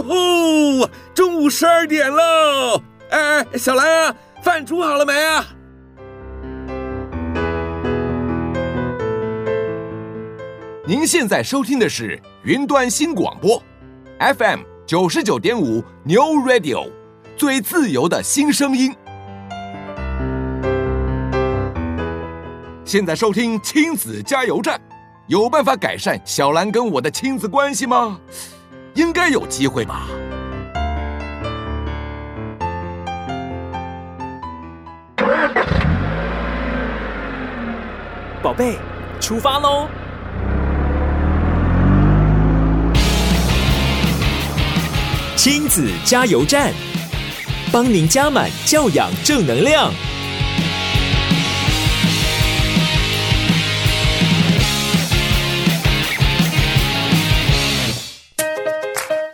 哟吼，中午十二点喽！哎，小兰啊，饭煮好了没啊？您现在收听的是云端新广播，FM 九十九点五 New Radio，最自由的新声音。现在收听亲子加油站，有办法改善小兰跟我的亲子关系吗？应该有机会吧。宝贝，出发喽！亲子加油站，帮您加满教养正能量。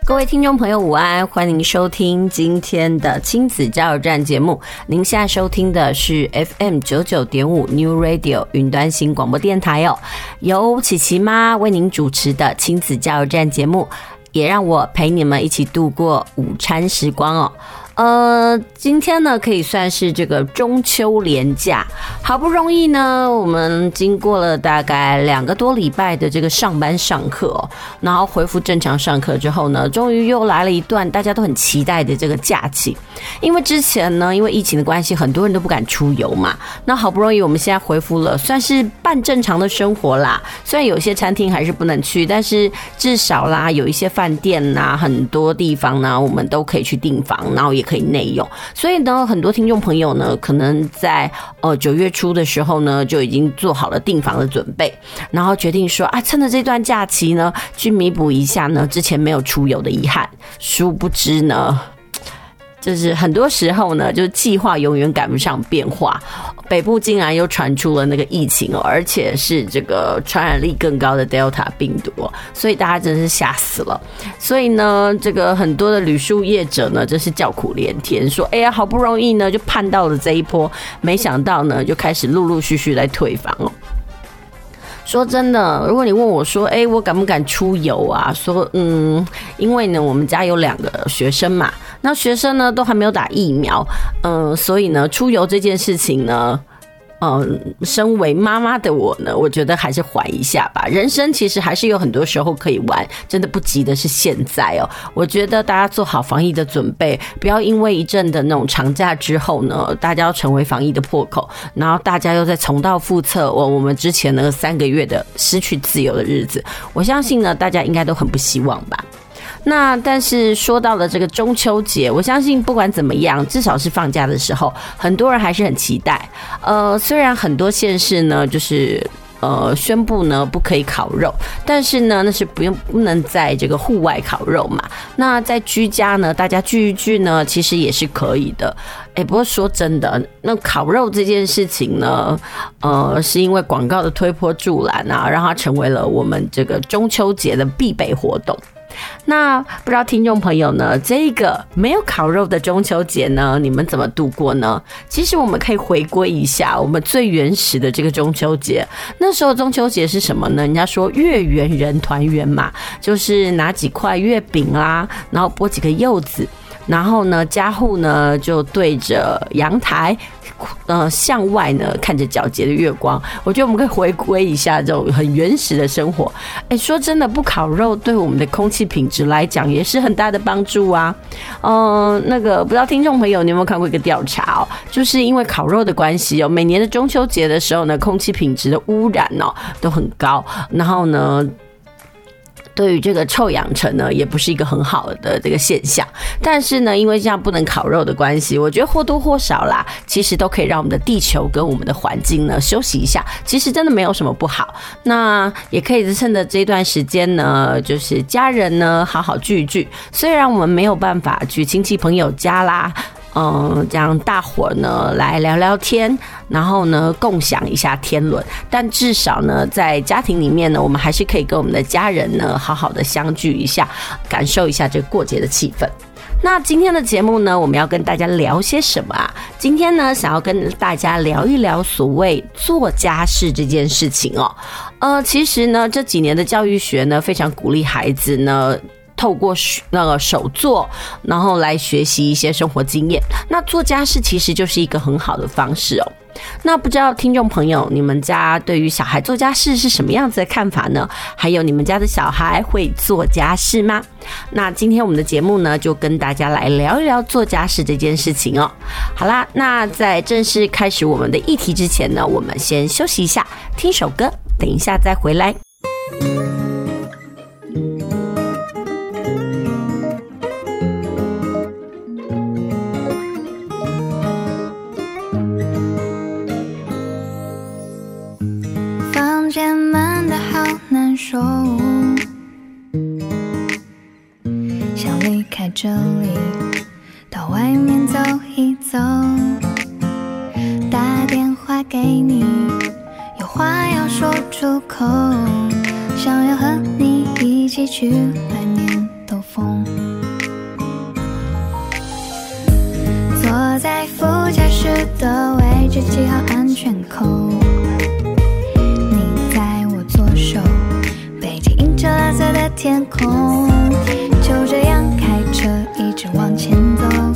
各位听众朋友，午安！欢迎收听今天的亲子加油站节目。您现在收听的是 FM 九九点五 New Radio 云端新广播电台哦，由琪琪妈为您主持的亲子加油站节目，也让我陪你们一起度过午餐时光哦。呃，今天呢可以算是这个中秋连假，好不容易呢，我们经过了大概两个多礼拜的这个上班上课，然后恢复正常上课之后呢，终于又来了一段大家都很期待的这个假期。因为之前呢，因为疫情的关系，很多人都不敢出游嘛。那好不容易我们现在恢复了，算是半正常的生活啦。虽然有些餐厅还是不能去，但是至少啦，有一些饭店呐，很多地方呢，我们都可以去订房，然后也。可以内用，所以呢，很多听众朋友呢，可能在呃九月初的时候呢，就已经做好了订房的准备，然后决定说啊，趁着这段假期呢，去弥补一下呢之前没有出游的遗憾。殊不知呢。就是很多时候呢，就是计划永远赶不上变化。北部竟然又传出了那个疫情哦，而且是这个传染力更高的 Delta 病毒，所以大家真是吓死了。所以呢，这个很多的旅宿业者呢，真是叫苦连天，说：“哎呀，好不容易呢就盼到了这一波，没想到呢就开始陆陆续续来退房哦。”说真的，如果你问我说，哎，我敢不敢出游啊？说，嗯，因为呢，我们家有两个学生嘛，那学生呢都还没有打疫苗，嗯，所以呢，出游这件事情呢。嗯，身为妈妈的我呢，我觉得还是缓一下吧。人生其实还是有很多时候可以玩，真的不急的是现在哦。我觉得大家做好防疫的准备，不要因为一阵的那种长假之后呢，大家要成为防疫的破口，然后大家又在重蹈覆辙。我我们之前那个三个月的失去自由的日子，我相信呢，大家应该都很不希望吧。那但是说到了这个中秋节，我相信不管怎么样，至少是放假的时候，很多人还是很期待。呃，虽然很多县市呢，就是呃宣布呢不可以烤肉，但是呢那是不用不能在这个户外烤肉嘛。那在居家呢，大家聚一聚呢，其实也是可以的。哎，不过说真的，那烤肉这件事情呢，呃，是因为广告的推波助澜啊，让它成为了我们这个中秋节的必备活动。那不知道听众朋友呢，这个没有烤肉的中秋节呢，你们怎么度过呢？其实我们可以回归一下我们最原始的这个中秋节。那时候中秋节是什么呢？人家说月圆人团圆嘛，就是拿几块月饼啦，然后剥几个柚子。然后呢，家户呢就对着阳台，呃，向外呢看着皎洁的月光。我觉得我们可以回归一下这种很原始的生活。哎，说真的，不烤肉对我们的空气品质来讲也是很大的帮助啊。嗯、那个不知道听众朋友你有没有看过一个调查哦？就是因为烤肉的关系哦，每年的中秋节的时候呢，空气品质的污染哦都很高。然后呢，对于这个臭氧层呢，也不是一个很好的这个现象。但是呢，因为这样不能烤肉的关系，我觉得或多或少啦，其实都可以让我们的地球跟我们的环境呢休息一下。其实真的没有什么不好。那也可以趁着这段时间呢，就是家人呢好好聚一聚。虽然我们没有办法去亲戚朋友家啦。嗯，这样大伙呢来聊聊天，然后呢共享一下天伦。但至少呢，在家庭里面呢，我们还是可以跟我们的家人呢好好的相聚一下，感受一下这过节的气氛。那今天的节目呢，我们要跟大家聊些什么啊？今天呢，想要跟大家聊一聊所谓做家事这件事情哦。呃，其实呢，这几年的教育学呢，非常鼓励孩子呢。透过那个手作，然后来学习一些生活经验。那做家事其实就是一个很好的方式哦。那不知道听众朋友，你们家对于小孩做家事是什么样子的看法呢？还有你们家的小孩会做家事吗？那今天我们的节目呢，就跟大家来聊一聊做家事这件事情哦。好啦，那在正式开始我们的议题之前呢，我们先休息一下，听首歌，等一下再回来。说，想离开这里，到外面走一走。打电话给你，有话要说出口，想要和你一起去外面兜风。坐在副驾驶的位置，系好安天空，就这样开车一直往前走，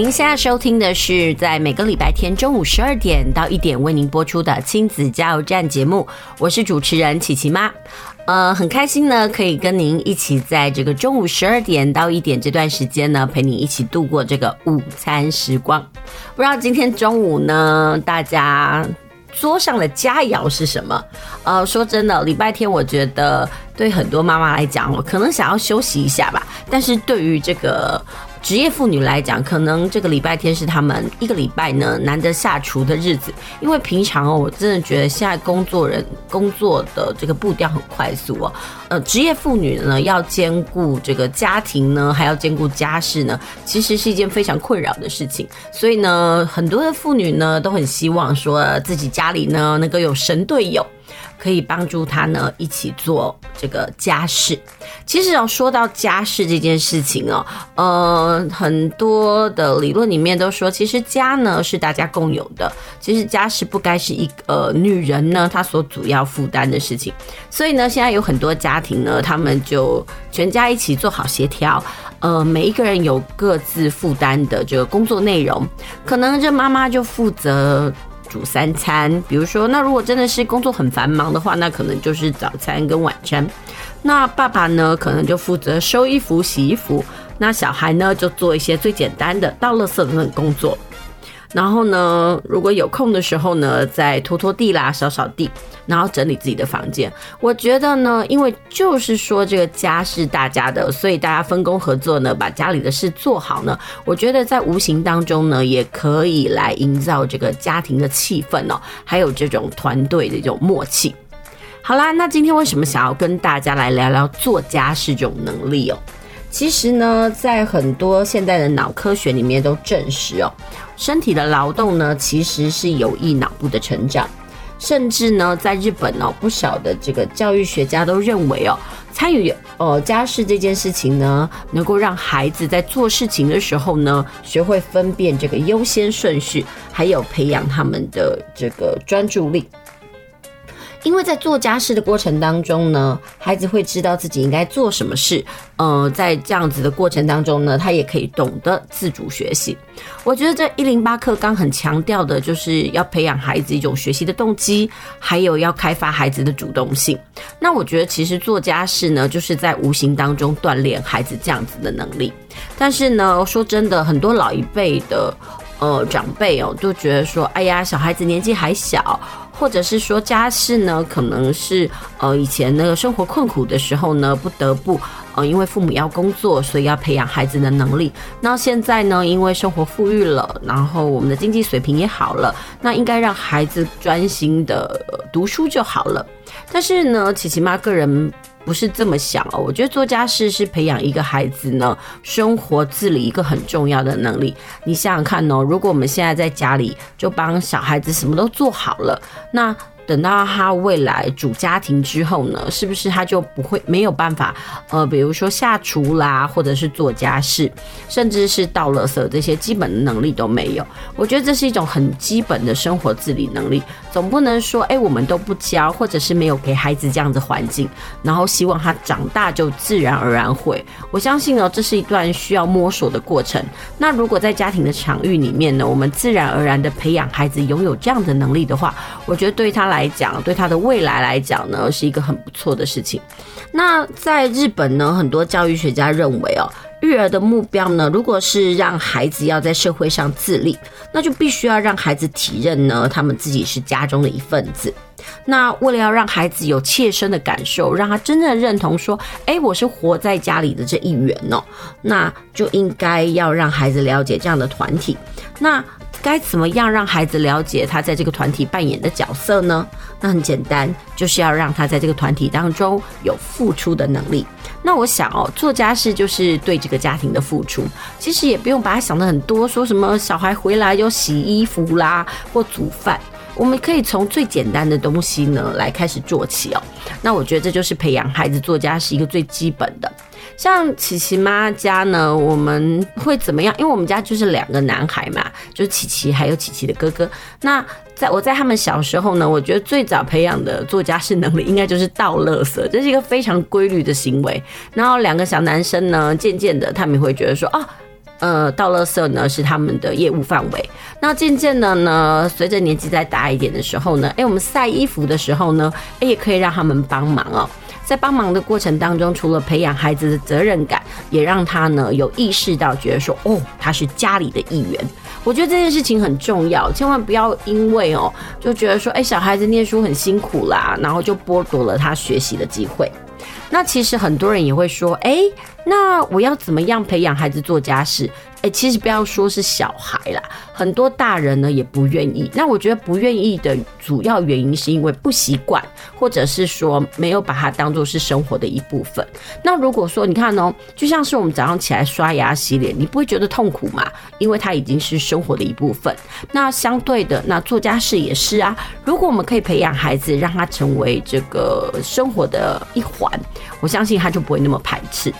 您现在收听的是在每个礼拜天中午十二点到一点为您播出的亲子加油站节目，我是主持人琪琪妈。呃，很开心呢，可以跟您一起在这个中午十二点到一点这段时间呢，陪你一起度过这个午餐时光。不知道今天中午呢，大家桌上的佳肴是什么？呃，说真的，礼拜天我觉得对很多妈妈来讲，我可能想要休息一下吧。但是对于这个职业妇女来讲，可能这个礼拜天是他们一个礼拜呢难得下厨的日子，因为平常哦，我真的觉得现在工作人工作的这个步调很快速哦，呃，职业妇女呢要兼顾这个家庭呢，还要兼顾家事呢，其实是一件非常困扰的事情。所以呢，很多的妇女呢都很希望说自己家里呢能够有神队友。可以帮助他呢一起做这个家事。其实要说到家事这件事情哦，呃，很多的理论里面都说，其实家呢是大家共有的，其实家事不该是一个、呃、女人呢她所主要负担的事情。所以呢，现在有很多家庭呢，他们就全家一起做好协调，呃，每一个人有各自负担的这个工作内容，可能这妈妈就负责。煮三餐，比如说，那如果真的是工作很繁忙的话，那可能就是早餐跟晚餐。那爸爸呢，可能就负责收衣服、洗衣服。那小孩呢，就做一些最简单的倒垃圾等等工作。然后呢，如果有空的时候呢，再拖拖地啦，扫扫地，然后整理自己的房间。我觉得呢，因为就是说这个家是大家的，所以大家分工合作呢，把家里的事做好呢。我觉得在无形当中呢，也可以来营造这个家庭的气氛哦，还有这种团队的一种默契。好啦，那今天为什么想要跟大家来聊聊做家事这种能力哦？其实呢，在很多现代的脑科学里面都证实哦，身体的劳动呢，其实是有益脑部的成长。甚至呢，在日本哦，不少的这个教育学家都认为哦，参与呃家事这件事情呢，能够让孩子在做事情的时候呢，学会分辨这个优先顺序，还有培养他们的这个专注力。因为在做家事的过程当中呢，孩子会知道自己应该做什么事。呃，在这样子的过程当中呢，他也可以懂得自主学习。我觉得这一零八课纲很强调的就是要培养孩子一种学习的动机，还有要开发孩子的主动性。那我觉得其实做家事呢，就是在无形当中锻炼孩子这样子的能力。但是呢，说真的，很多老一辈的呃长辈哦，都觉得说，哎呀，小孩子年纪还小。或者是说家事呢，可能是呃以前那个生活困苦的时候呢，不得不呃因为父母要工作，所以要培养孩子的能力。那现在呢，因为生活富裕了，然后我们的经济水平也好了，那应该让孩子专心的读书就好了。但是呢，琪琪妈个人。不是这么想哦，我觉得做家事是培养一个孩子呢生活自理一个很重要的能力。你想想看哦，如果我们现在在家里就帮小孩子什么都做好了，那。等到他未来主家庭之后呢，是不是他就不会没有办法？呃，比如说下厨啦，或者是做家事，甚至是倒垃圾这些基本的能力都没有。我觉得这是一种很基本的生活自理能力，总不能说，哎，我们都不教，或者是没有给孩子这样子环境，然后希望他长大就自然而然会。我相信呢，这是一段需要摸索的过程。那如果在家庭的场域里面呢，我们自然而然的培养孩子拥有这样的能力的话，我觉得对他。来讲，对他的未来来讲呢，是一个很不错的事情。那在日本呢，很多教育学家认为哦，育儿的目标呢，如果是让孩子要在社会上自立，那就必须要让孩子体认呢，他们自己是家中的一份子。那为了要让孩子有切身的感受，让他真正认同说，哎，我是活在家里的这一员哦，那就应该要让孩子了解这样的团体。那该怎么样让孩子了解他在这个团体扮演的角色呢？那很简单，就是要让他在这个团体当中有付出的能力。那我想哦，做家事就是对这个家庭的付出，其实也不用把它想得很多，说什么小孩回来就洗衣服啦，或煮饭。我们可以从最简单的东西呢来开始做起哦。那我觉得这就是培养孩子做家事一个最基本的。像琪琪妈家呢，我们会怎么样？因为我们家就是两个男孩嘛，就是琪琪还有琪琪的哥哥。那在我在他们小时候呢，我觉得最早培养的做家事能力，应该就是倒垃圾，这是一个非常规律的行为。然后两个小男生呢，渐渐的他们会觉得说，哦，呃，倒垃圾呢是他们的业务范围。那渐渐的呢，随着年纪再大一点的时候呢，哎，我们晒衣服的时候呢，哎，也可以让他们帮忙哦。在帮忙的过程当中，除了培养孩子的责任感，也让他呢有意识到，觉得说哦，他是家里的一员。我觉得这件事情很重要，千万不要因为哦就觉得说，哎，小孩子念书很辛苦啦，然后就剥夺了他学习的机会。那其实很多人也会说，哎，那我要怎么样培养孩子做家事？哎、其实不要说是小孩啦，很多大人呢也不愿意。那我觉得不愿意的主要原因是因为不习惯，或者是说没有把它当做是生活的一部分。那如果说你看哦，就像是我们早上起来刷牙洗脸，你不会觉得痛苦嘛？因为它已经是生活的一部分。那相对的，那做家事也是啊。如果我们可以培养孩子，让他成为这个生活的一环，我相信他就不会那么排斥。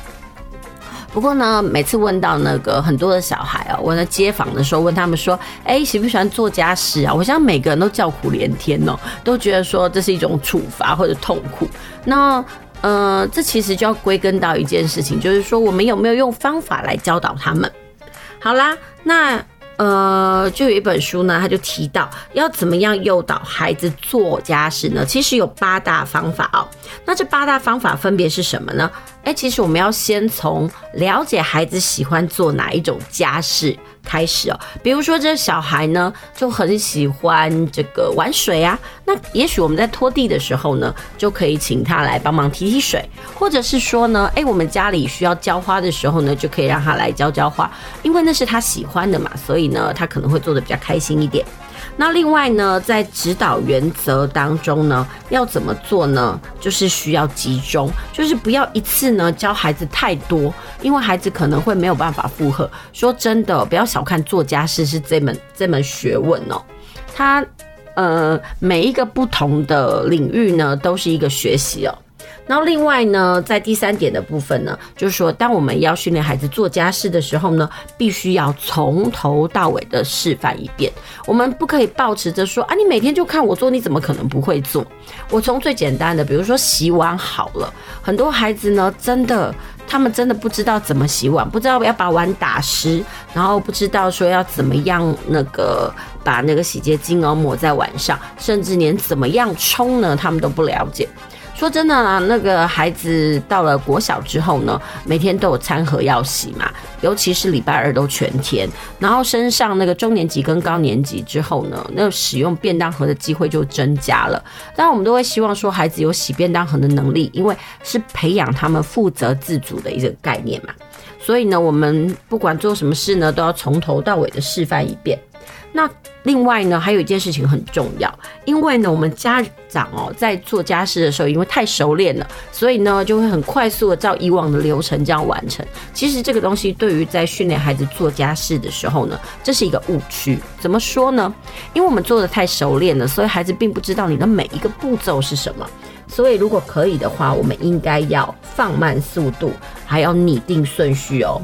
不过呢，每次问到那个很多的小孩啊，我在街访的时候问他们说：“哎，喜不喜欢做家事啊？”我想每个人都叫苦连天哦，都觉得说这是一种处罚或者痛苦。那呃，这其实就要归根到一件事情，就是说我们有没有用方法来教导他们？好啦，那。呃，就有一本书呢，他就提到要怎么样诱导孩子做家事呢？其实有八大方法哦。那这八大方法分别是什么呢？哎，其实我们要先从了解孩子喜欢做哪一种家事开始哦，比如说这小孩呢就很喜欢这个玩水啊，那也许我们在拖地的时候呢，就可以请他来帮忙提提水，或者是说呢，哎，我们家里需要浇花的时候呢，就可以让他来浇浇花，因为那是他喜欢的嘛，所以呢，他可能会做的比较开心一点。那另外呢，在指导原则当中呢，要怎么做呢？就是需要集中，就是不要一次呢教孩子太多，因为孩子可能会没有办法负荷。说真的，不要小看做家事是这门这门学问哦，他呃每一个不同的领域呢，都是一个学习哦。然后另外呢，在第三点的部分呢，就是说，当我们要训练孩子做家事的时候呢，必须要从头到尾的示范一遍。我们不可以抱持着说啊，你每天就看我做，你怎么可能不会做？我从最简单的，比如说洗碗好了，很多孩子呢，真的，他们真的不知道怎么洗碗，不知道要把碗打湿，然后不知道说要怎么样那个把那个洗洁精哦抹在碗上，甚至连怎么样冲呢，他们都不了解。说真的啊，那个孩子到了国小之后呢，每天都有餐盒要洗嘛，尤其是礼拜二都全天。然后升上那个中年级跟高年级之后呢，那使用便当盒的机会就增加了。当然，我们都会希望说孩子有洗便当盒的能力，因为是培养他们负责自主的一个概念嘛。所以呢，我们不管做什么事呢，都要从头到尾的示范一遍。那另外呢，还有一件事情很重要，因为呢，我们家长哦，在做家事的时候，因为太熟练了，所以呢，就会很快速的照以往的流程这样完成。其实这个东西对于在训练孩子做家事的时候呢，这是一个误区。怎么说呢？因为我们做的太熟练了，所以孩子并不知道你的每一个步骤是什么。所以如果可以的话，我们应该要放慢速度，还要拟定顺序哦。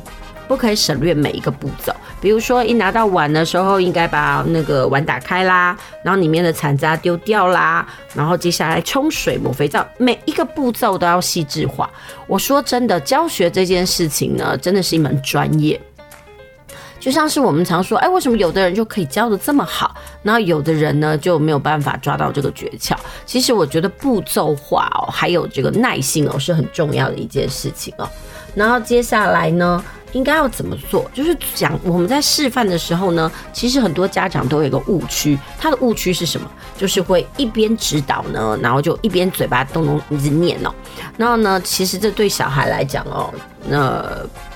不可以省略每一个步骤，比如说一拿到碗的时候，应该把那个碗打开啦，然后里面的残渣丢掉啦，然后接下来冲水、抹肥皂，每一个步骤都要细致化。我说真的，教学这件事情呢，真的是一门专业。就像是我们常说，哎，为什么有的人就可以教得这么好，然后有的人呢就没有办法抓到这个诀窍？其实我觉得步骤化哦，还有这个耐心哦，是很重要的一件事情哦。然后接下来呢，应该要怎么做？就是讲我们在示范的时候呢，其实很多家长都有一个误区，他的误区是什么？就是会一边指导呢，然后就一边嘴巴咚咚一直念哦。然后呢，其实这对小孩来讲哦，那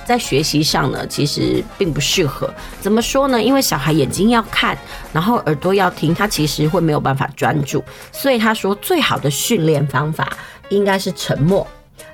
在学习上呢，其实并不适合。怎么说呢？因为小孩眼睛要看，然后耳朵要听，他其实会没有办法专注。所以他说，最好的训练方法应该是沉默。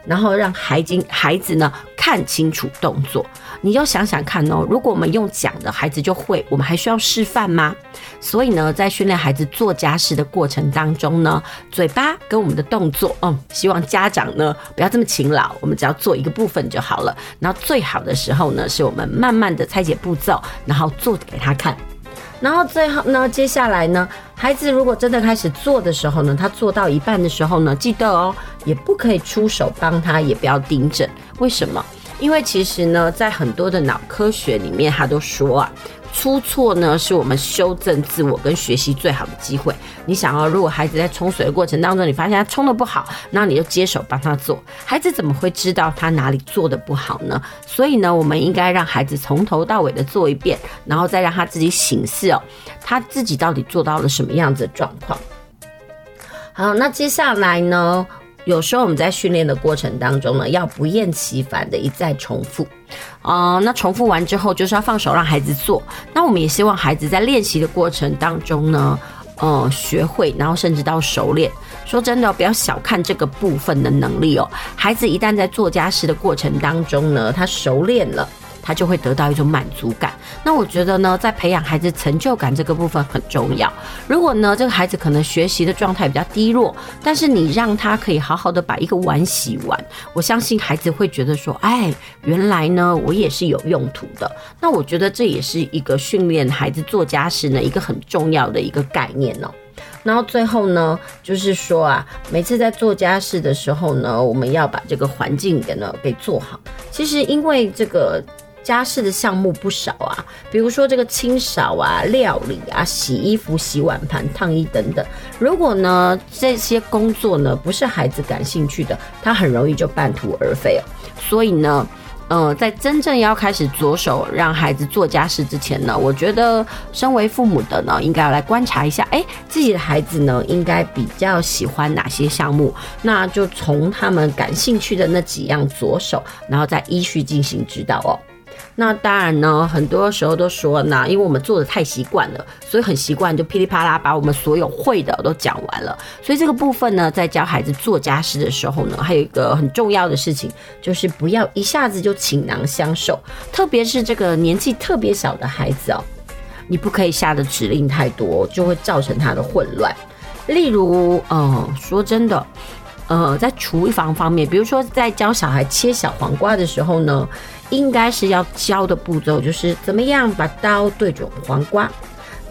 然后让孩子孩子呢看清楚动作，你要想想看哦。如果我们用讲的，孩子就会，我们还需要示范吗？所以呢，在训练孩子做家事的过程当中呢，嘴巴跟我们的动作，嗯，希望家长呢不要这么勤劳，我们只要做一个部分就好了。然后最好的时候呢，是我们慢慢的拆解步骤，然后做给他看。然后最后呢，接下来呢，孩子如果真的开始做的时候呢，他做到一半的时候呢，记得哦，也不可以出手帮他，也不要盯着。为什么？因为其实呢，在很多的脑科学里面，他都说啊。出错呢，是我们修正自我跟学习最好的机会。你想哦，如果孩子在冲水的过程当中，你发现他冲得不好，那你就接手帮他做。孩子怎么会知道他哪里做得不好呢？所以呢，我们应该让孩子从头到尾的做一遍，然后再让他自己省思哦，他自己到底做到了什么样子的状况。好，那接下来呢？有时候我们在训练的过程当中呢，要不厌其烦的一再重复。啊、那重复完之后就是要放手让孩子做。那我们也希望孩子在练习的过程当中呢，呃，学会，然后甚至到熟练。说真的，不要小看这个部分的能力哦。孩子一旦在做家事的过程当中呢，他熟练了。他就会得到一种满足感。那我觉得呢，在培养孩子成就感这个部分很重要。如果呢，这个孩子可能学习的状态比较低落，但是你让他可以好好的把一个碗洗完，我相信孩子会觉得说，哎，原来呢，我也是有用途的。那我觉得这也是一个训练孩子做家事呢，一个很重要的一个概念哦。然后最后呢，就是说啊，每次在做家事的时候呢，我们要把这个环境给呢给做好。其实因为这个。家事的项目不少啊，比如说这个清扫啊、料理啊、洗衣服、洗碗盘、烫衣等等。如果呢，这些工作呢不是孩子感兴趣的，他很容易就半途而废哦。所以呢，呃，在真正要开始着手让孩子做家事之前呢，我觉得身为父母的呢，应该要来观察一下，哎，自己的孩子呢应该比较喜欢哪些项目，那就从他们感兴趣的那几样着手，然后再依序进行指导哦。那当然呢，很多时候都说呢，因为我们做的太习惯了，所以很习惯就噼里啪啦把我们所有会的都讲完了。所以这个部分呢，在教孩子做家事的时候呢，还有一个很重要的事情，就是不要一下子就倾囊相授，特别是这个年纪特别小的孩子哦，你不可以下的指令太多，就会造成他的混乱。例如，呃，说真的。呃，在厨房方面，比如说在教小孩切小黄瓜的时候呢，应该是要教的步骤就是怎么样把刀对准黄瓜。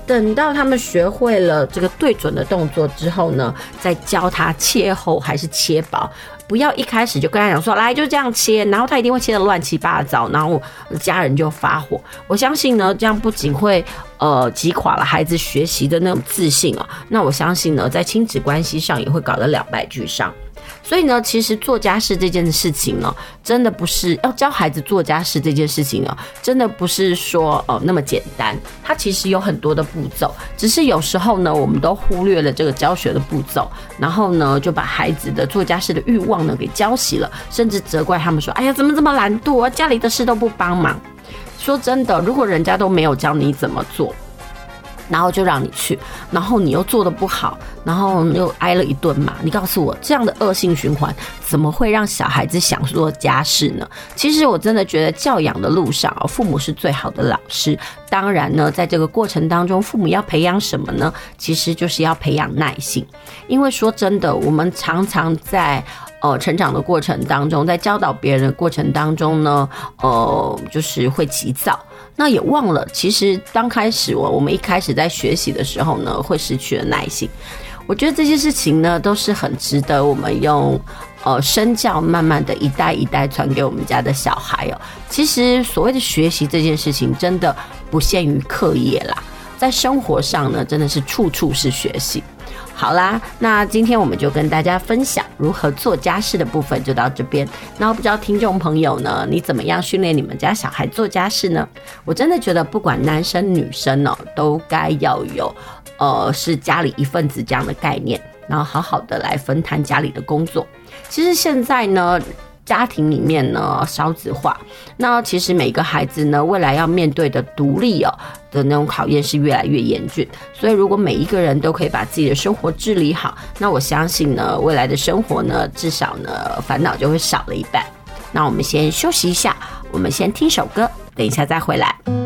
等到他们学会了这个对准的动作之后呢，再教他切厚还是切薄。不要一开始就跟他讲说来就这样切，然后他一定会切得乱七八糟，然后家人就发火。我相信呢，这样不仅会呃击垮了孩子学习的那种自信啊，那我相信呢，在亲子关系上也会搞得两败俱伤。所以呢，其实做家事这件事情呢，真的不是要教孩子做家事这件事情呢，真的不是说哦那么简单。它其实有很多的步骤，只是有时候呢，我们都忽略了这个教学的步骤，然后呢，就把孩子的做家事的欲望呢给浇熄了，甚至责怪他们说：“哎呀，怎么这么懒惰啊，家里的事都不帮忙。”说真的，如果人家都没有教你怎么做。然后就让你去，然后你又做得不好，然后又挨了一顿骂。你告诉我，这样的恶性循环怎么会让小孩子想做家事呢？其实我真的觉得教养的路上，父母是最好的老师。当然呢，在这个过程当中，父母要培养什么呢？其实就是要培养耐性。因为说真的，我们常常在呃成长的过程当中，在教导别人的过程当中呢，呃，就是会急躁。那也忘了，其实刚开始我我们一开始在学习的时候呢，会失去了耐心。我觉得这些事情呢，都是很值得我们用呃身教慢慢的一代一代传给我们家的小孩哦。其实所谓的学习这件事情，真的不限于课业啦，在生活上呢，真的是处处是学习。好啦，那今天我们就跟大家分享如何做家事的部分，就到这边。那我不知道听众朋友呢，你怎么样训练你们家小孩做家事呢？我真的觉得不管男生女生哦，都该要有，呃，是家里一份子这样的概念，然后好好的来分摊家里的工作。其实现在呢。家庭里面呢，少子化，那其实每个孩子呢，未来要面对的独立哦的那种考验是越来越严峻。所以，如果每一个人都可以把自己的生活治理好，那我相信呢，未来的生活呢，至少呢，烦恼就会少了一半。那我们先休息一下，我们先听首歌，等一下再回来。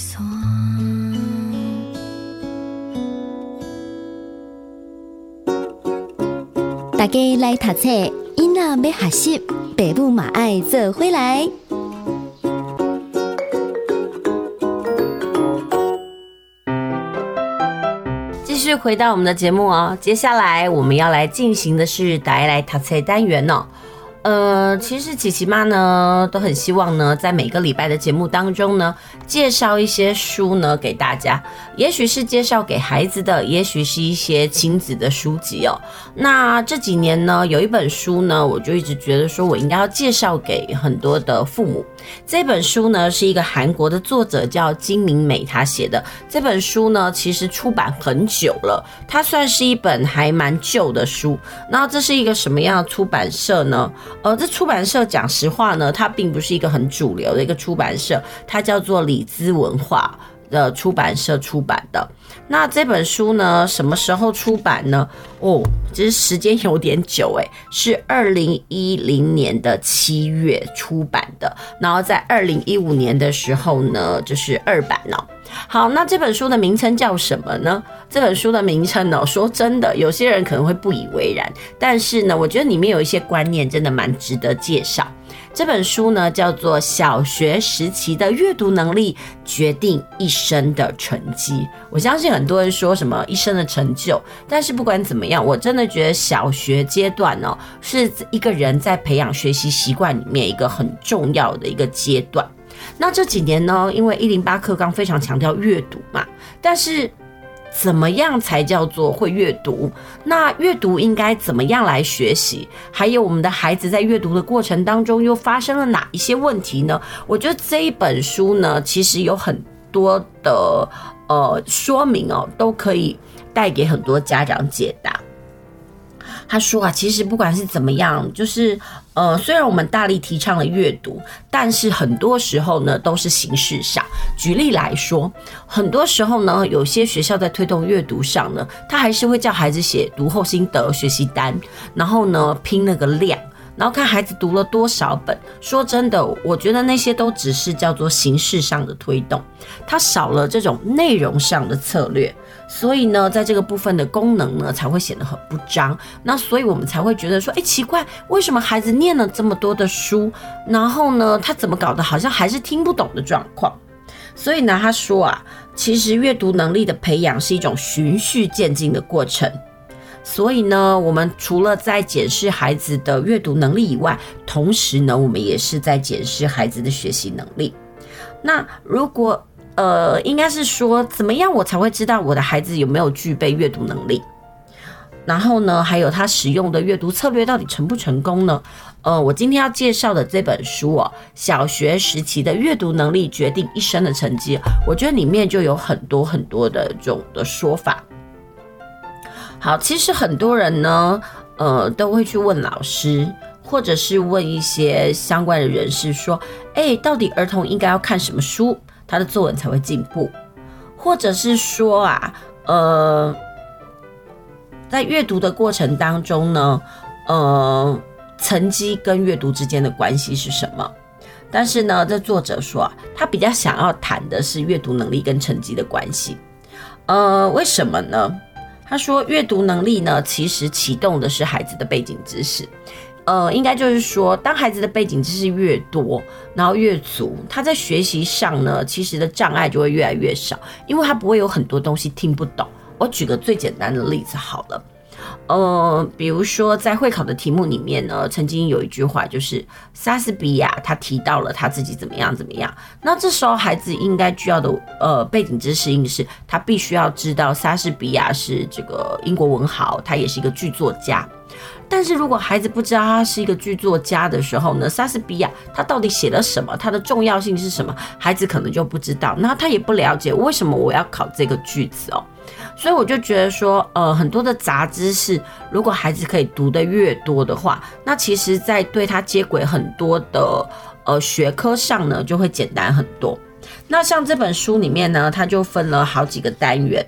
所。大家来读册，囡仔要学习，爸母嘛爱做回来。继续回到我们的节目哦，接下来我们要来进行的是“带来读册”单元哦。呃，其实琪琪妈呢都很希望呢，在每个礼拜的节目当中呢，介绍一些书呢给大家，也许是介绍给孩子的，也许是一些亲子的书籍哦。那这几年呢，有一本书呢，我就一直觉得说我应该要介绍给很多的父母。这本书呢，是一个韩国的作者叫金明美他写的。这本书呢，其实出版很久了，它算是一本还蛮旧的书。那这是一个什么样的出版社呢？呃，这出版社讲实话呢，它并不是一个很主流的一个出版社，它叫做李兹文化。的出版社出版的。那这本书呢，什么时候出版呢？哦，其实时间有点久诶，是二零一零年的七月出版的，然后在二零一五年的时候呢，就是二版了。好，那这本书的名称叫什么呢？这本书的名称呢，说真的，有些人可能会不以为然，但是呢，我觉得里面有一些观念真的蛮值得介绍。这本书呢，叫做《小学时期的阅读能力决定一生的成绩》。我相信很多人说什么一生的成就，但是不管怎么样，我真的觉得小学阶段呢，是一个人在培养学习习惯里面一个很重要的一个阶段。那这几年呢，因为一零八课纲非常强调阅读嘛，但是怎么样才叫做会阅读？那阅读应该怎么样来学习？还有我们的孩子在阅读的过程当中又发生了哪一些问题呢？我觉得这一本书呢，其实有很多的呃说明哦，都可以带给很多家长解答。他说啊，其实不管是怎么样，就是呃，虽然我们大力提倡了阅读，但是很多时候呢，都是形式上。举例来说，很多时候呢，有些学校在推动阅读上呢，他还是会叫孩子写读后心得、学习单，然后呢，拼那个量。然后看孩子读了多少本，说真的，我觉得那些都只是叫做形式上的推动，它少了这种内容上的策略，所以呢，在这个部分的功能呢，才会显得很不彰。那所以我们才会觉得说，哎，奇怪，为什么孩子念了这么多的书，然后呢，他怎么搞得好像还是听不懂的状况？所以呢，他说啊，其实阅读能力的培养是一种循序渐进的过程。所以呢，我们除了在检视孩子的阅读能力以外，同时呢，我们也是在检视孩子的学习能力。那如果呃，应该是说，怎么样我才会知道我的孩子有没有具备阅读能力？然后呢，还有他使用的阅读策略到底成不成功呢？呃，我今天要介绍的这本书哦，小学时期的阅读能力决定一生的成绩，我觉得里面就有很多很多的这种的说法。好，其实很多人呢，呃，都会去问老师，或者是问一些相关的人士，说，哎，到底儿童应该要看什么书，他的作文才会进步？或者是说啊，呃，在阅读的过程当中呢，呃，成绩跟阅读之间的关系是什么？但是呢，这作者说啊，他比较想要谈的是阅读能力跟成绩的关系。呃，为什么呢？他说，阅读能力呢，其实启动的是孩子的背景知识，呃，应该就是说，当孩子的背景知识越多，然后越足，他在学习上呢，其实的障碍就会越来越少，因为他不会有很多东西听不懂。我举个最简单的例子好了。呃，比如说在会考的题目里面呢，曾经有一句话就是莎士比亚他提到了他自己怎么样怎么样。那这时候孩子应该需要的呃背景知识应是，他必须要知道莎士比亚是这个英国文豪，他也是一个剧作家。但是如果孩子不知道他是一个剧作家的时候呢，莎士比亚他到底写了什么，他的重要性是什么，孩子可能就不知道。那他也不了解为什么我要考这个句子哦。所以我就觉得说，呃，很多的杂知识，如果孩子可以读得越多的话，那其实，在对他接轨很多的呃学科上呢，就会简单很多。那像这本书里面呢，他就分了好几个单元。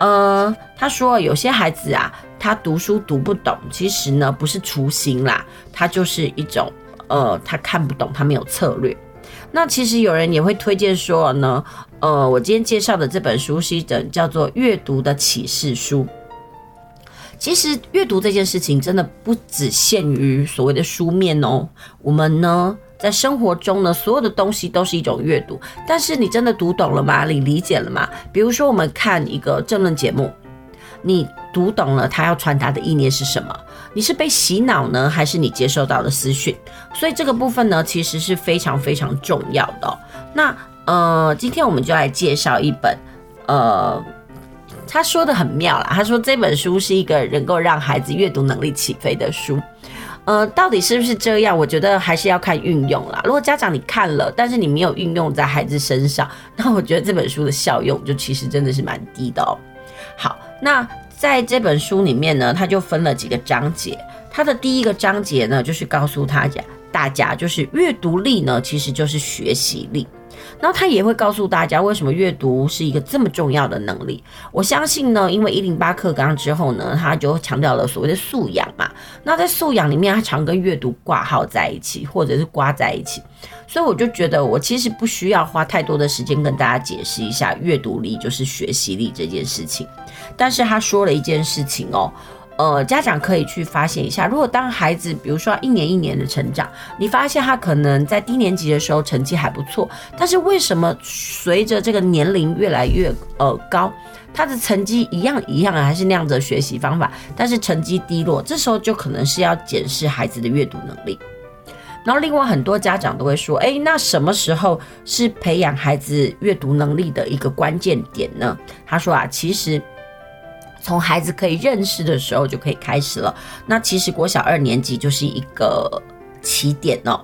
呃，他说有些孩子啊，他读书读不懂，其实呢不是粗心啦，他就是一种呃，他看不懂，他没有策略。那其实有人也会推荐说呢，呃，我今天介绍的这本书是一本叫做《阅读的启示书》。其实阅读这件事情真的不只限于所谓的书面哦。我们呢，在生活中呢，所有的东西都是一种阅读。但是你真的读懂了吗？你理解了吗？比如说，我们看一个政论节目，你读懂了他要传达的意念是什么？你是被洗脑呢，还是你接受到的私讯？所以这个部分呢，其实是非常非常重要的。那呃，今天我们就来介绍一本呃。他说的很妙啦，他说这本书是一个能够让孩子阅读能力起飞的书，呃，到底是不是这样？我觉得还是要看运用啦。如果家长你看了，但是你没有运用在孩子身上，那我觉得这本书的效用就其实真的是蛮低的哦。好，那在这本书里面呢，他就分了几个章节，他的第一个章节呢，就是告诉他家大家，就是阅读力呢，其实就是学习力。然后他也会告诉大家为什么阅读是一个这么重要的能力。我相信呢，因为一零八课纲之后呢，他就强调了所谓的素养嘛。那在素养里面，他常跟阅读挂号在一起，或者是挂在一起。所以我就觉得，我其实不需要花太多的时间跟大家解释一下阅读力就是学习力这件事情。但是他说了一件事情哦。呃，家长可以去发现一下，如果当孩子，比如说一年一年的成长，你发现他可能在低年级的时候成绩还不错，但是为什么随着这个年龄越来越呃高，他的成绩一样一样还是那样的学习方法，但是成绩低落，这时候就可能是要检视孩子的阅读能力。然后另外很多家长都会说，哎，那什么时候是培养孩子阅读能力的一个关键点呢？他说啊，其实。从孩子可以认识的时候就可以开始了。那其实国小二年级就是一个起点哦。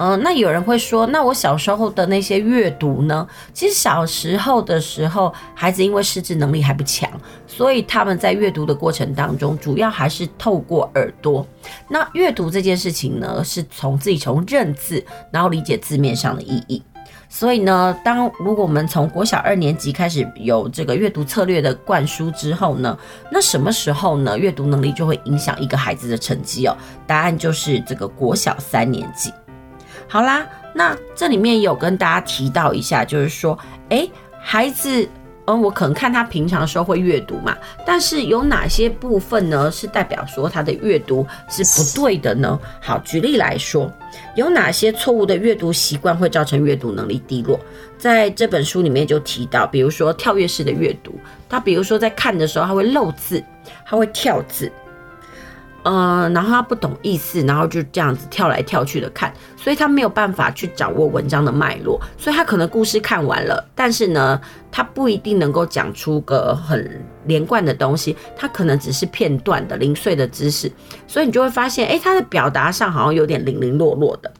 嗯、那有人会说，那我小时候的那些阅读呢？其实小时候的时候，孩子因为识字能力还不强，所以他们在阅读的过程当中，主要还是透过耳朵。那阅读这件事情呢，是从自己从认字，然后理解字面上的意义。所以呢，当如果我们从国小二年级开始有这个阅读策略的灌输之后呢，那什么时候呢？阅读能力就会影响一个孩子的成绩哦。答案就是这个国小三年级。好啦，那这里面有跟大家提到一下，就是说，诶，孩子。嗯，我可能看他平常时候会阅读嘛，但是有哪些部分呢，是代表说他的阅读是不对的呢？好，举例来说，有哪些错误的阅读习惯会造成阅读能力低落？在这本书里面就提到，比如说跳跃式的阅读，他比如说在看的时候他会漏字，他会跳字。嗯，然后他不懂意思，然后就这样子跳来跳去的看，所以他没有办法去掌握文章的脉络，所以他可能故事看完了，但是呢，他不一定能够讲出个很连贯的东西，他可能只是片段的零碎的知识，所以你就会发现，诶，他的表达上好像有点零零落落的。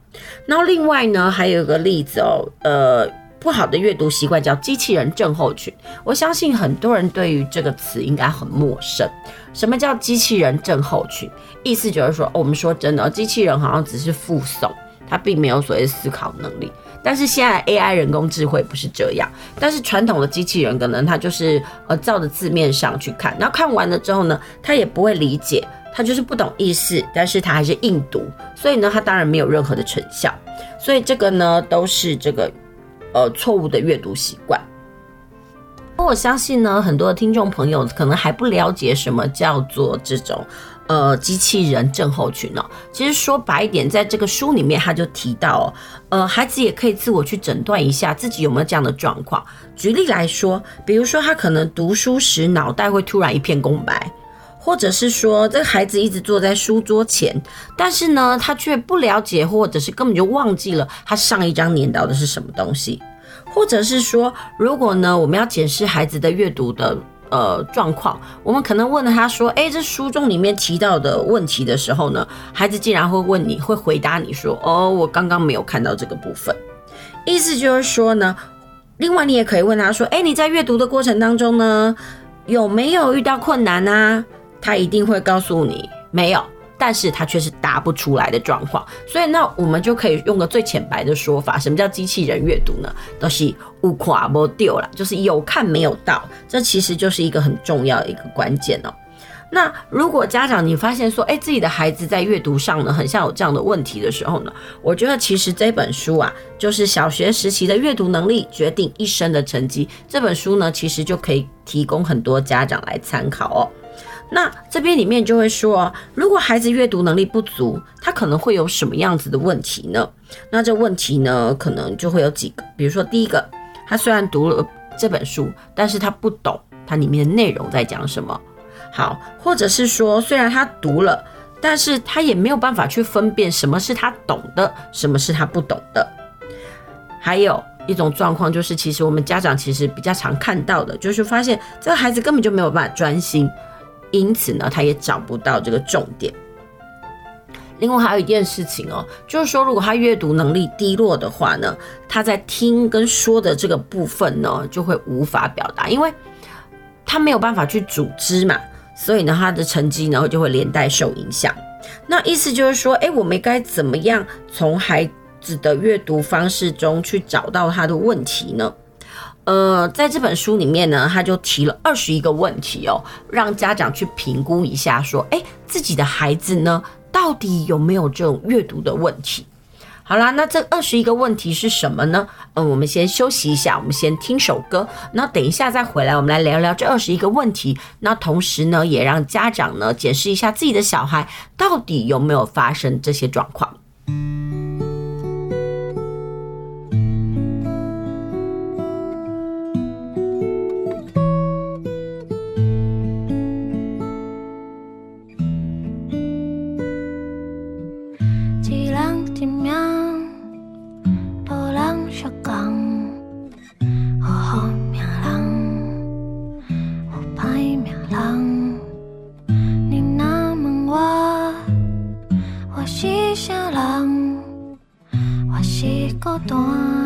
然后另外呢，还有一个例子哦，呃。不好的阅读习惯叫机器人症候群，我相信很多人对于这个词应该很陌生。什么叫机器人症候群？意思就是说，哦，我们说真的，机器人好像只是附送，它并没有所谓的思考能力。但是现在 AI 人工智慧不是这样，但是传统的机器人可能它就是呃照着字面上去看，然后看完了之后呢，它也不会理解，它就是不懂意思，但是它还是硬读，所以呢，它当然没有任何的成效。所以这个呢，都是这个。呃，错误的阅读习惯。我相信呢，很多听众朋友可能还不了解什么叫做这种呃机器人症候群哦。其实说白一点，在这个书里面他就提到，呃，孩子也可以自我去诊断一下自己有没有这样的状况。举例来说，比如说他可能读书时脑袋会突然一片空白。或者是说，这个孩子一直坐在书桌前，但是呢，他却不了解，或者是根本就忘记了他上一章念到的是什么东西。或者是说，如果呢，我们要检视孩子的阅读的呃状况，我们可能问了他说：“诶，这书中里面提到的问题的时候呢，孩子竟然会问你，会回答你说：‘哦，我刚刚没有看到这个部分。’意思就是说呢，另外你也可以问他说：‘诶，你在阅读的过程当中呢，有没有遇到困难啊？’他一定会告诉你没有，但是他却是答不出来的状况。所以那我们就可以用个最浅白的说法，什么叫机器人阅读呢？都是无看没到啦，就是有看没有到。这其实就是一个很重要的一个关键哦。那如果家长你发现说，诶，自己的孩子在阅读上呢，很像有这样的问题的时候呢，我觉得其实这本书啊，就是小学时期的阅读能力决定一生的成绩。这本书呢，其实就可以提供很多家长来参考哦。那这边里面就会说，如果孩子阅读能力不足，他可能会有什么样子的问题呢？那这问题呢，可能就会有几个，比如说第一个，他虽然读了这本书，但是他不懂它里面的内容在讲什么。好，或者是说，虽然他读了，但是他也没有办法去分辨什么是他懂的，什么是他不懂的。还有一种状况就是，其实我们家长其实比较常看到的，就是发现这个孩子根本就没有办法专心。因此呢，他也找不到这个重点。另外还有一件事情哦，就是说，如果他阅读能力低落的话呢，他在听跟说的这个部分呢，就会无法表达，因为他没有办法去组织嘛，所以呢，他的成绩呢就会连带受影响。那意思就是说，哎，我们该怎么样从孩子的阅读方式中去找到他的问题呢？呃，在这本书里面呢，他就提了二十一个问题哦，让家长去评估一下，说，哎，自己的孩子呢，到底有没有这种阅读的问题？好啦，那这二十一个问题是什么呢？嗯，我们先休息一下，我们先听首歌，那等一下再回来，我们来聊聊这二十一个问题。那同时呢，也让家长呢检视一下自己的小孩到底有没有发生这些状况。是孤单。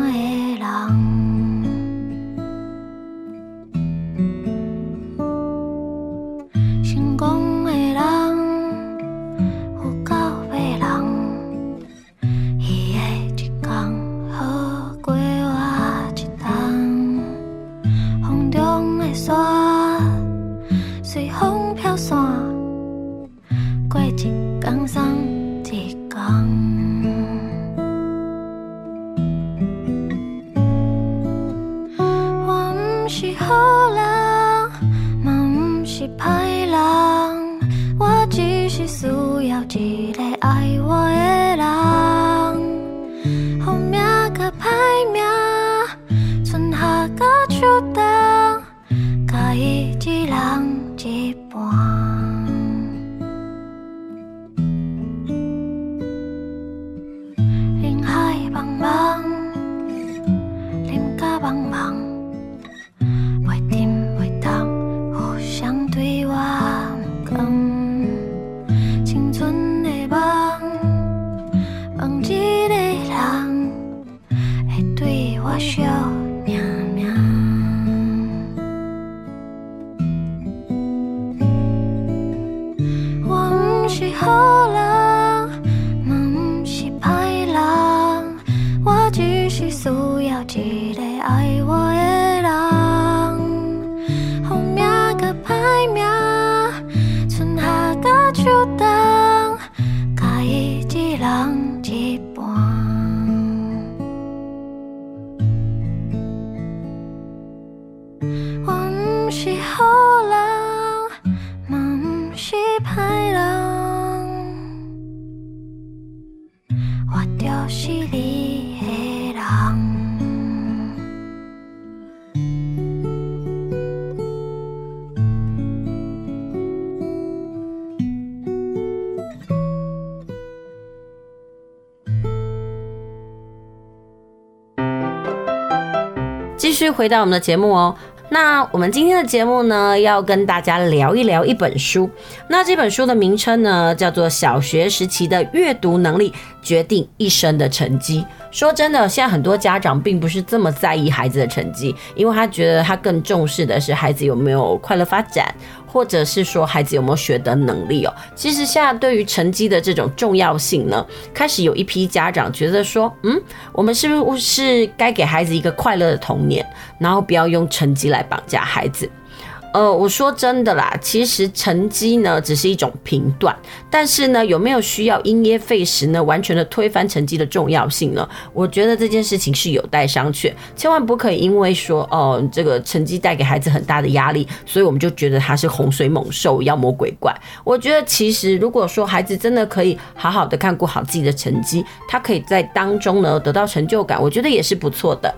是好人，嘛不是歹人，我只是需要一个爱我的人。好命甲歹命，春夏甲秋冬，甲伊一人一。续回到我们的节目哦，那我们今天的节目呢，要跟大家聊一聊一本书。那这本书的名称呢，叫做《小学时期的阅读能力决定一生的成绩》。说真的，现在很多家长并不是这么在意孩子的成绩，因为他觉得他更重视的是孩子有没有快乐发展。或者是说孩子有没有学的能力哦？其实现在对于成绩的这种重要性呢，开始有一批家长觉得说，嗯，我们是不是该给孩子一个快乐的童年，然后不要用成绩来绑架孩子？呃，我说真的啦，其实成绩呢只是一种评断，但是呢有没有需要因噎废食呢，完全的推翻成绩的重要性呢？我觉得这件事情是有待商榷，千万不可以因为说哦、呃、这个成绩带给孩子很大的压力，所以我们就觉得他是洪水猛兽、妖魔鬼怪。我觉得其实如果说孩子真的可以好好的看顾好自己的成绩，他可以在当中呢得到成就感，我觉得也是不错的。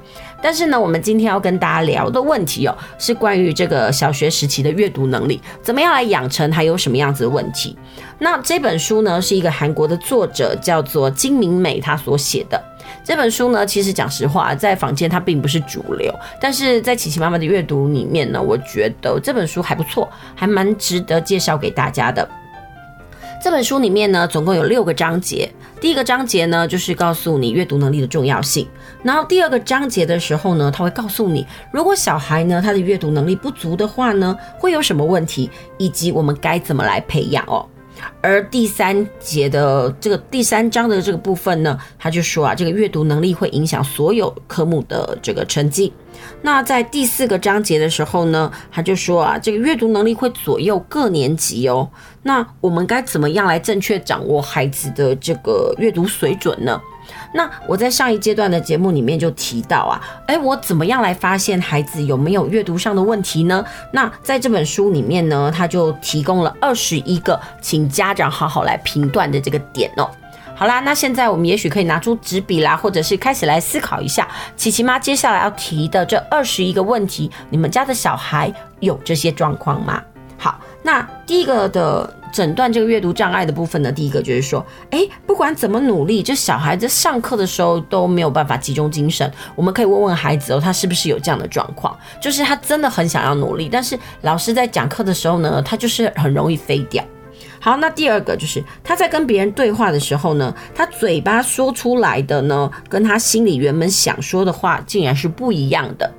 但是呢，我们今天要跟大家聊的问题哦，是关于这个小学时期的阅读能力，怎么样来养成，还有什么样子的问题？那这本书呢，是一个韩国的作者叫做金明美他所写的。这本书呢，其实讲实话，在坊间它并不是主流，但是在琪琪妈妈的阅读里面呢，我觉得这本书还不错，还蛮值得介绍给大家的。这本书里面呢，总共有六个章节。第一个章节呢，就是告诉你阅读能力的重要性。然后第二个章节的时候呢，他会告诉你，如果小孩呢，他的阅读能力不足的话呢，会有什么问题，以及我们该怎么来培养哦。而第三节的这个第三章的这个部分呢，他就说啊，这个阅读能力会影响所有科目的这个成绩。那在第四个章节的时候呢，他就说啊，这个阅读能力会左右各年级哦。那我们该怎么样来正确掌握孩子的这个阅读水准呢？那我在上一阶段的节目里面就提到啊，诶，我怎么样来发现孩子有没有阅读上的问题呢？那在这本书里面呢，他就提供了二十一个，请家长好好来评断的这个点哦。好啦，那现在我们也许可以拿出纸笔啦，或者是开始来思考一下，琪琪妈接下来要提的这二十一个问题，你们家的小孩有这些状况吗？好，那第一个的诊断这个阅读障碍的部分呢，第一个就是说，诶，不管怎么努力，这小孩子上课的时候都没有办法集中精神。我们可以问问孩子哦，他是不是有这样的状况？就是他真的很想要努力，但是老师在讲课的时候呢，他就是很容易飞掉。好，那第二个就是他在跟别人对话的时候呢，他嘴巴说出来的呢，跟他心里原本想说的话竟然是不一样的。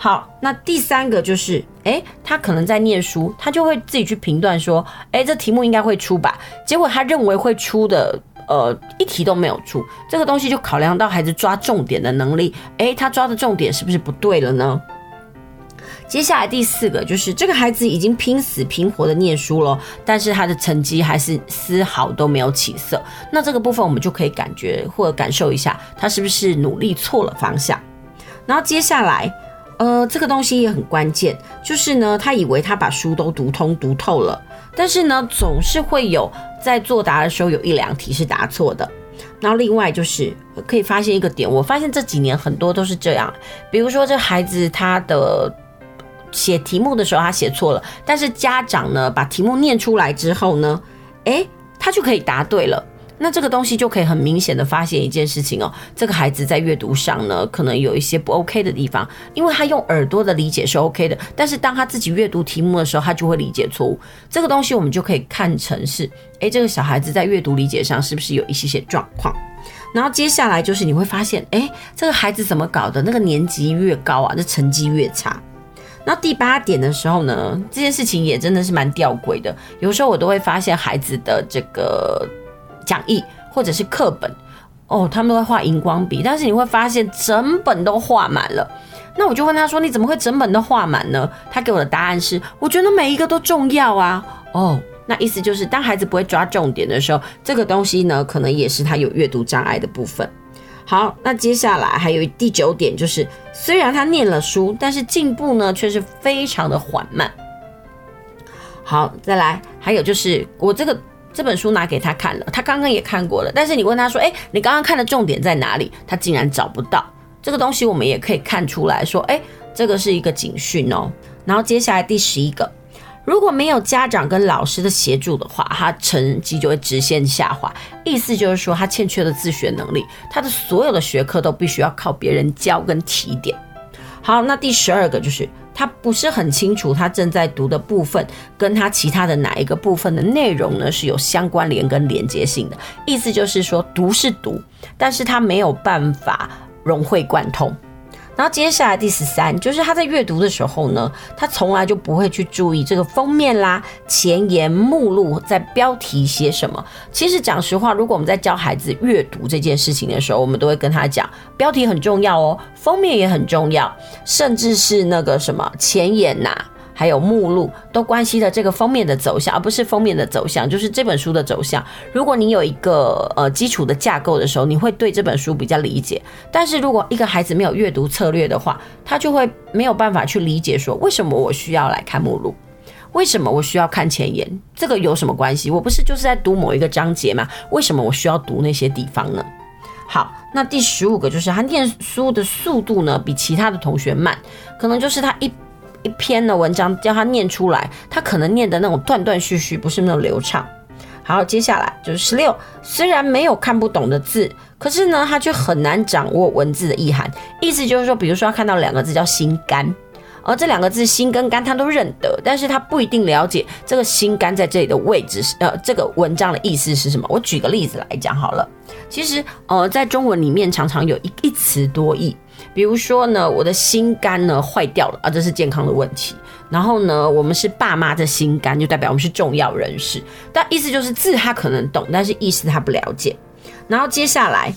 好，那第三个就是，诶，他可能在念书，他就会自己去评断说，诶，这题目应该会出吧？结果他认为会出的，呃，一题都没有出。这个东西就考量到孩子抓重点的能力，诶，他抓的重点是不是不对了呢？接下来第四个就是这个孩子已经拼死拼活的念书了，但是他的成绩还是丝毫都没有起色。那这个部分我们就可以感觉或者感受一下，他是不是努力错了方向？然后接下来，呃，这个东西也很关键，就是呢，他以为他把书都读通读透了，但是呢，总是会有在作答的时候有一两题是答错的。然后另外就是可以发现一个点，我发现这几年很多都是这样，比如说这孩子他的。写题目的时候他写错了，但是家长呢把题目念出来之后呢，诶，他就可以答对了。那这个东西就可以很明显的发现一件事情哦，这个孩子在阅读上呢可能有一些不 OK 的地方，因为他用耳朵的理解是 OK 的，但是当他自己阅读题目的时候，他就会理解错误。这个东西我们就可以看成是，诶，这个小孩子在阅读理解上是不是有一些些状况？然后接下来就是你会发现，诶，这个孩子怎么搞的？那个年级越高啊，这成绩越差。那第八点的时候呢，这件事情也真的是蛮吊诡的。有时候我都会发现孩子的这个讲义或者是课本，哦，他们都会画荧光笔，但是你会发现整本都画满了。那我就问他说：“你怎么会整本都画满呢？”他给我的答案是：“我觉得每一个都重要啊。”哦，那意思就是当孩子不会抓重点的时候，这个东西呢，可能也是他有阅读障碍的部分。好，那接下来还有第九点，就是虽然他念了书，但是进步呢却是非常的缓慢。好，再来，还有就是我这个这本书拿给他看了，他刚刚也看过了，但是你问他说，诶，你刚刚看的重点在哪里？他竟然找不到这个东西，我们也可以看出来说，诶，这个是一个警讯哦。然后接下来第十一个。如果没有家长跟老师的协助的话，他成绩就会直线下滑。意思就是说，他欠缺的自学能力，他的所有的学科都必须要靠别人教跟提点。好，那第十二个就是他不是很清楚他正在读的部分跟他其他的哪一个部分的内容呢是有相关联跟连接性的。意思就是说，读是读，但是他没有办法融会贯通。然后接下来第十三，就是他在阅读的时候呢，他从来就不会去注意这个封面啦、前言、目录在标题写什么。其实讲实话，如果我们在教孩子阅读这件事情的时候，我们都会跟他讲，标题很重要哦，封面也很重要，甚至是那个什么前言呐、还有目录，都关系着这个封面的走向，而不是封面的走向，就是这本书的走向。如果你有一个呃基础的架构的时候，你会对这本书比较理解。但是如果一个孩子没有阅读策略的话，他就会没有办法去理解说，为什么我需要来看目录，为什么我需要看前言，这个有什么关系？我不是就是在读某一个章节吗？为什么我需要读那些地方呢？好，那第十五个就是他念书的速度呢，比其他的同学慢，可能就是他一一篇的文章叫他念出来，他可能念的那种断断续续，不是那么流畅。好，接下来就是十六，虽然没有看不懂的字，可是呢，他却很难掌握文字的意涵。意思就是说，比如说他看到两个字叫心肝。而这两个字“心”跟“肝”他都认得，但是他不一定了解这个“心肝”在这里的位置是呃，这个文章的意思是什么？我举个例子来讲好了。其实呃，在中文里面常常有一一词多义，比如说呢，我的心肝呢坏掉了啊，这是健康的问题。然后呢，我们是爸妈的心肝，就代表我们是重要人士。但意思就是字他可能懂，但是意思他不了解。然后接下来。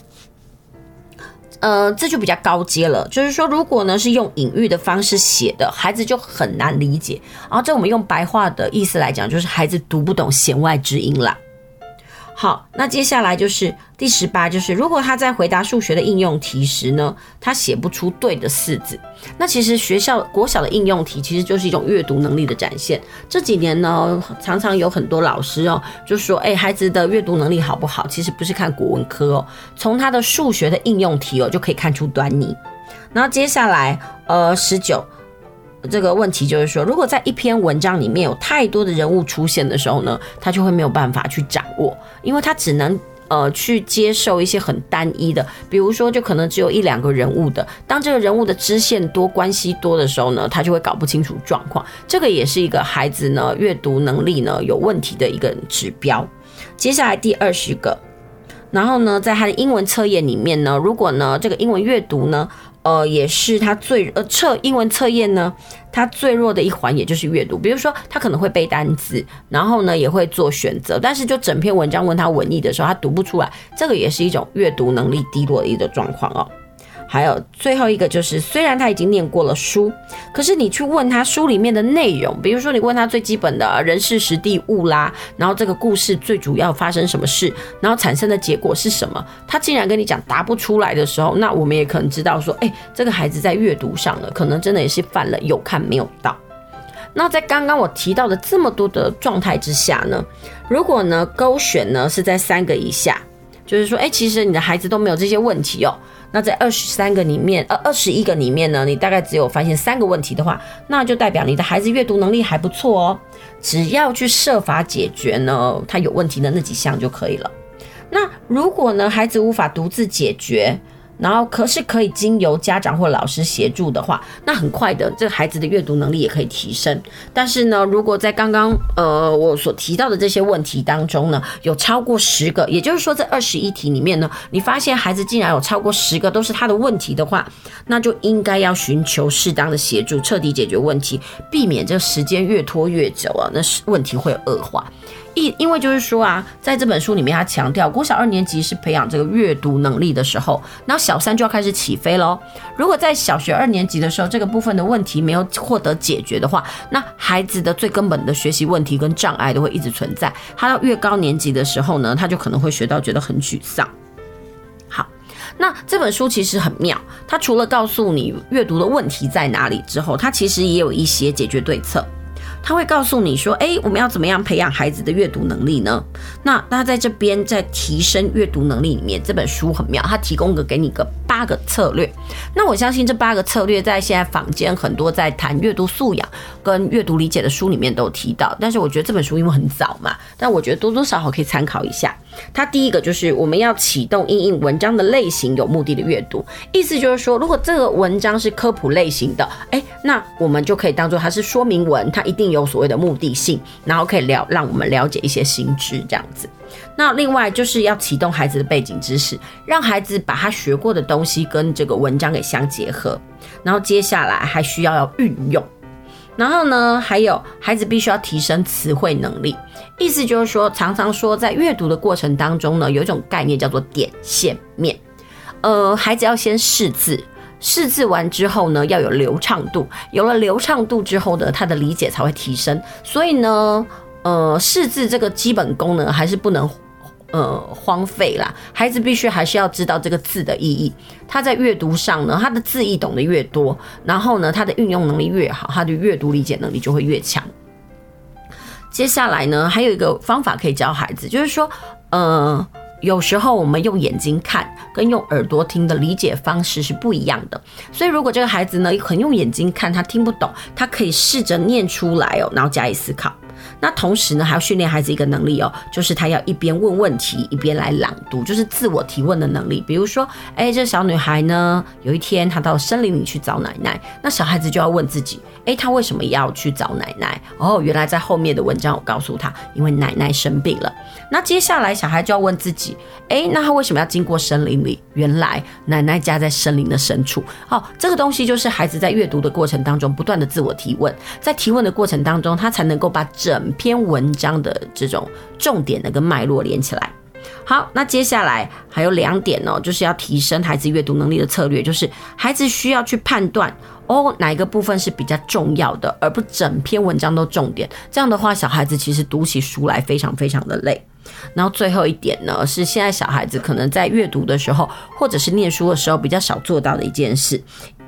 呃，这就比较高阶了。就是说，如果呢是用隐喻的方式写的，孩子就很难理解。然后这我们用白话的意思来讲，就是孩子读不懂弦外之音啦。好，那接下来就是第十八，就是如果他在回答数学的应用题时呢，他写不出对的式子，那其实学校国小的应用题其实就是一种阅读能力的展现。这几年呢，常常有很多老师哦，就说，哎，孩子的阅读能力好不好，其实不是看国文科哦，从他的数学的应用题哦就可以看出端倪。然后接下来，呃，十九。这个问题就是说，如果在一篇文章里面有太多的人物出现的时候呢，他就会没有办法去掌握，因为他只能呃去接受一些很单一的，比如说就可能只有一两个人物的。当这个人物的支线多、关系多的时候呢，他就会搞不清楚状况。这个也是一个孩子呢阅读能力呢有问题的一个指标。接下来第二十个，然后呢，在他的英文测验里面呢，如果呢这个英文阅读呢。呃，也是他最呃测英文测验呢，他最弱的一环，也就是阅读。比如说，他可能会背单词，然后呢也会做选择，但是就整篇文章问他文意的时候，他读不出来，这个也是一种阅读能力低落的一个状况哦。还有最后一个就是，虽然他已经念过了书，可是你去问他书里面的内容，比如说你问他最基本的人事时地物啦，然后这个故事最主要发生什么事，然后产生的结果是什么，他竟然跟你讲答不出来的时候，那我们也可能知道说，哎，这个孩子在阅读上了，可能真的也是犯了有看没有到。那在刚刚我提到的这么多的状态之下呢，如果呢勾选呢是在三个以下，就是说，哎，其实你的孩子都没有这些问题哦。那在二十三个里面，呃，二十一个里面呢，你大概只有发现三个问题的话，那就代表你的孩子阅读能力还不错哦。只要去设法解决呢，他有问题的那几项就可以了。那如果呢，孩子无法独自解决，然后可是可以经由家长或老师协助的话，那很快的，这个孩子的阅读能力也可以提升。但是呢，如果在刚刚呃我所提到的这些问题当中呢，有超过十个，也就是说这二十一题里面呢，你发现孩子竟然有超过十个都是他的问题的话，那就应该要寻求适当的协助，彻底解决问题，避免这个时间越拖越久啊，那是问题会恶化。因因为就是说啊，在这本书里面，他强调国小二年级是培养这个阅读能力的时候，然后小三就要开始起飞喽。如果在小学二年级的时候，这个部分的问题没有获得解决的话，那孩子的最根本的学习问题跟障碍都会一直存在。他到越高年级的时候呢，他就可能会学到觉得很沮丧。好，那这本书其实很妙，它除了告诉你阅读的问题在哪里之后，它其实也有一些解决对策。他会告诉你说：“诶，我们要怎么样培养孩子的阅读能力呢？那那在这边在提升阅读能力里面，这本书很妙，它提供个给你个八个策略。那我相信这八个策略在现在坊间很多在谈阅读素养跟阅读理解的书里面都有提到。但是我觉得这本书因为很早嘛，但我觉得多多少少可以参考一下。它第一个就是我们要启动应应文章的类型有目的的阅读，意思就是说，如果这个文章是科普类型的，诶，那我们就可以当做它是说明文，它一定。有所谓的目的性，然后可以了让我们了解一些新知，这样子。那另外就是要启动孩子的背景知识，让孩子把他学过的东西跟这个文章给相结合。然后接下来还需要要运用。然后呢，还有孩子必须要提升词汇能力，意思就是说，常常说在阅读的过程当中呢，有一种概念叫做点线面。呃，孩子要先识字。识字完之后呢，要有流畅度，有了流畅度之后呢，他的理解才会提升。所以呢，呃，识字这个基本功能还是不能呃荒废啦。孩子必须还是要知道这个字的意义。他在阅读上呢，他的字义懂得越多，然后呢，他的运用能力越好，他的阅读理解能力就会越强。接下来呢，还有一个方法可以教孩子，就是说，呃，有时候我们用眼睛看跟用耳朵听的理解方式是不一样的。所以，如果这个孩子呢，很用眼睛看，他听不懂，他可以试着念出来哦，然后加以思考。那同时呢，还要训练孩子一个能力哦，就是他要一边问问题，一边来朗读，就是自我提问的能力。比如说，哎，这小女孩呢，有一天她到森林里去找奶奶，那小孩子就要问自己，哎，她为什么要去找奶奶？哦，原来在后面的文章我告诉他，因为奶奶生病了。那接下来小孩就要问自己，哎，那他为什么要经过森林里？原来奶奶家在森林的深处。哦，这个东西就是孩子在阅读的过程当中不断的自我提问，在提问的过程当中，他才能够把整篇文章的这种重点的跟脉络连起来。好，那接下来还有两点哦，就是要提升孩子阅读能力的策略，就是孩子需要去判断哦，哪一个部分是比较重要的，而不整篇文章都重点。这样的话，小孩子其实读起书来非常非常的累。然后最后一点呢，是现在小孩子可能在阅读的时候，或者是念书的时候比较少做到的一件事，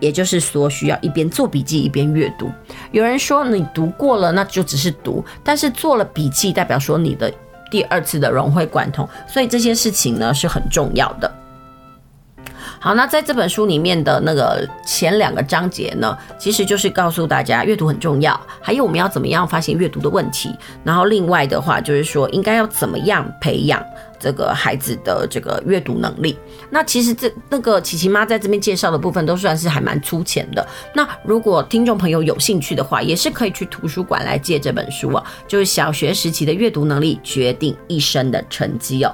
也就是说需要一边做笔记一边阅读。有人说你读过了，那就只是读，但是做了笔记代表说你的第二次的融会贯通，所以这些事情呢是很重要的。好，那在这本书里面的那个前两个章节呢，其实就是告诉大家阅读很重要，还有我们要怎么样发现阅读的问题。然后另外的话就是说，应该要怎么样培养。这个孩子的这个阅读能力，那其实这那个琪琪妈在这边介绍的部分都算是还蛮粗浅的。那如果听众朋友有兴趣的话，也是可以去图书馆来借这本书啊，就是小学时期的阅读能力决定一生的成绩哦。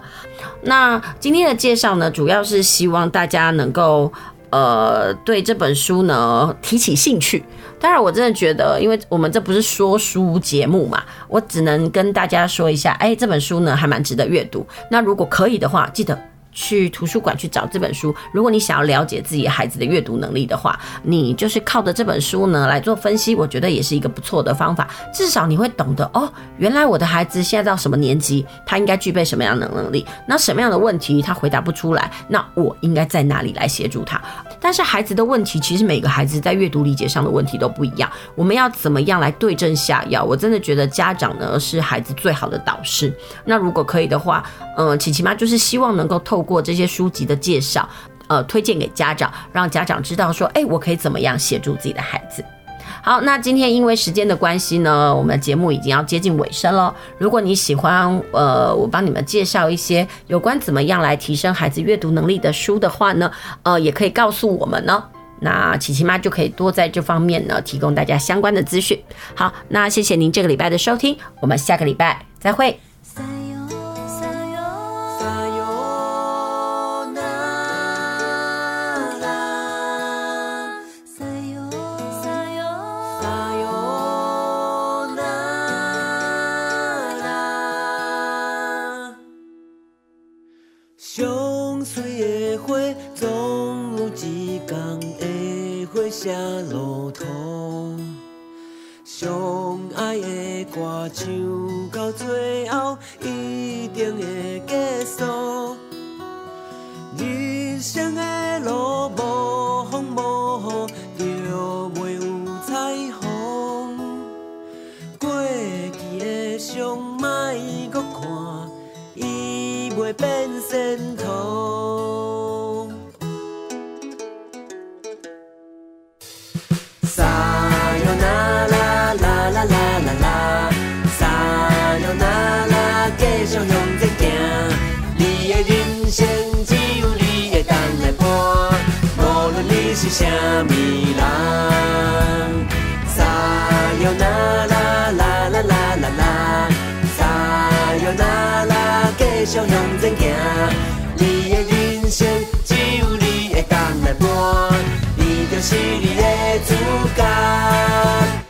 那今天的介绍呢，主要是希望大家能够。呃，对这本书呢提起兴趣。当然，我真的觉得，因为我们这不是说书节目嘛，我只能跟大家说一下，哎，这本书呢还蛮值得阅读。那如果可以的话，记得。去图书馆去找这本书。如果你想要了解自己孩子的阅读能力的话，你就是靠着这本书呢来做分析，我觉得也是一个不错的方法。至少你会懂得哦，原来我的孩子现在到什么年级，他应该具备什么样的能力，那什么样的问题他回答不出来，那我应该在哪里来协助他？但是孩子的问题，其实每个孩子在阅读理解上的问题都不一样，我们要怎么样来对症下药？我真的觉得家长呢是孩子最好的导师。那如果可以的话，嗯、呃，琪琪妈就是希望能够透透过这些书籍的介绍，呃，推荐给家长，让家长知道说，哎，我可以怎么样协助自己的孩子。好，那今天因为时间的关系呢，我们的节目已经要接近尾声了。如果你喜欢，呃，我帮你们介绍一些有关怎么样来提升孩子阅读能力的书的话呢，呃，也可以告诉我们呢。那琪琪妈就可以多在这方面呢提供大家相关的资讯。好，那谢谢您这个礼拜的收听，我们下个礼拜再会。路途，相爱的歌唱到最后一定会结束。人生的路无风无雨，就袂有彩虹。过去的伤，莫阁看，伊袂变仙途。啦啦啦啦，撒哟啦啦，继续向前行。你的人？撒哟那啦啦啦啦啦啦，撒哟那啦，继续向前行。你的人生只有你会当来伴，你就是你的主角。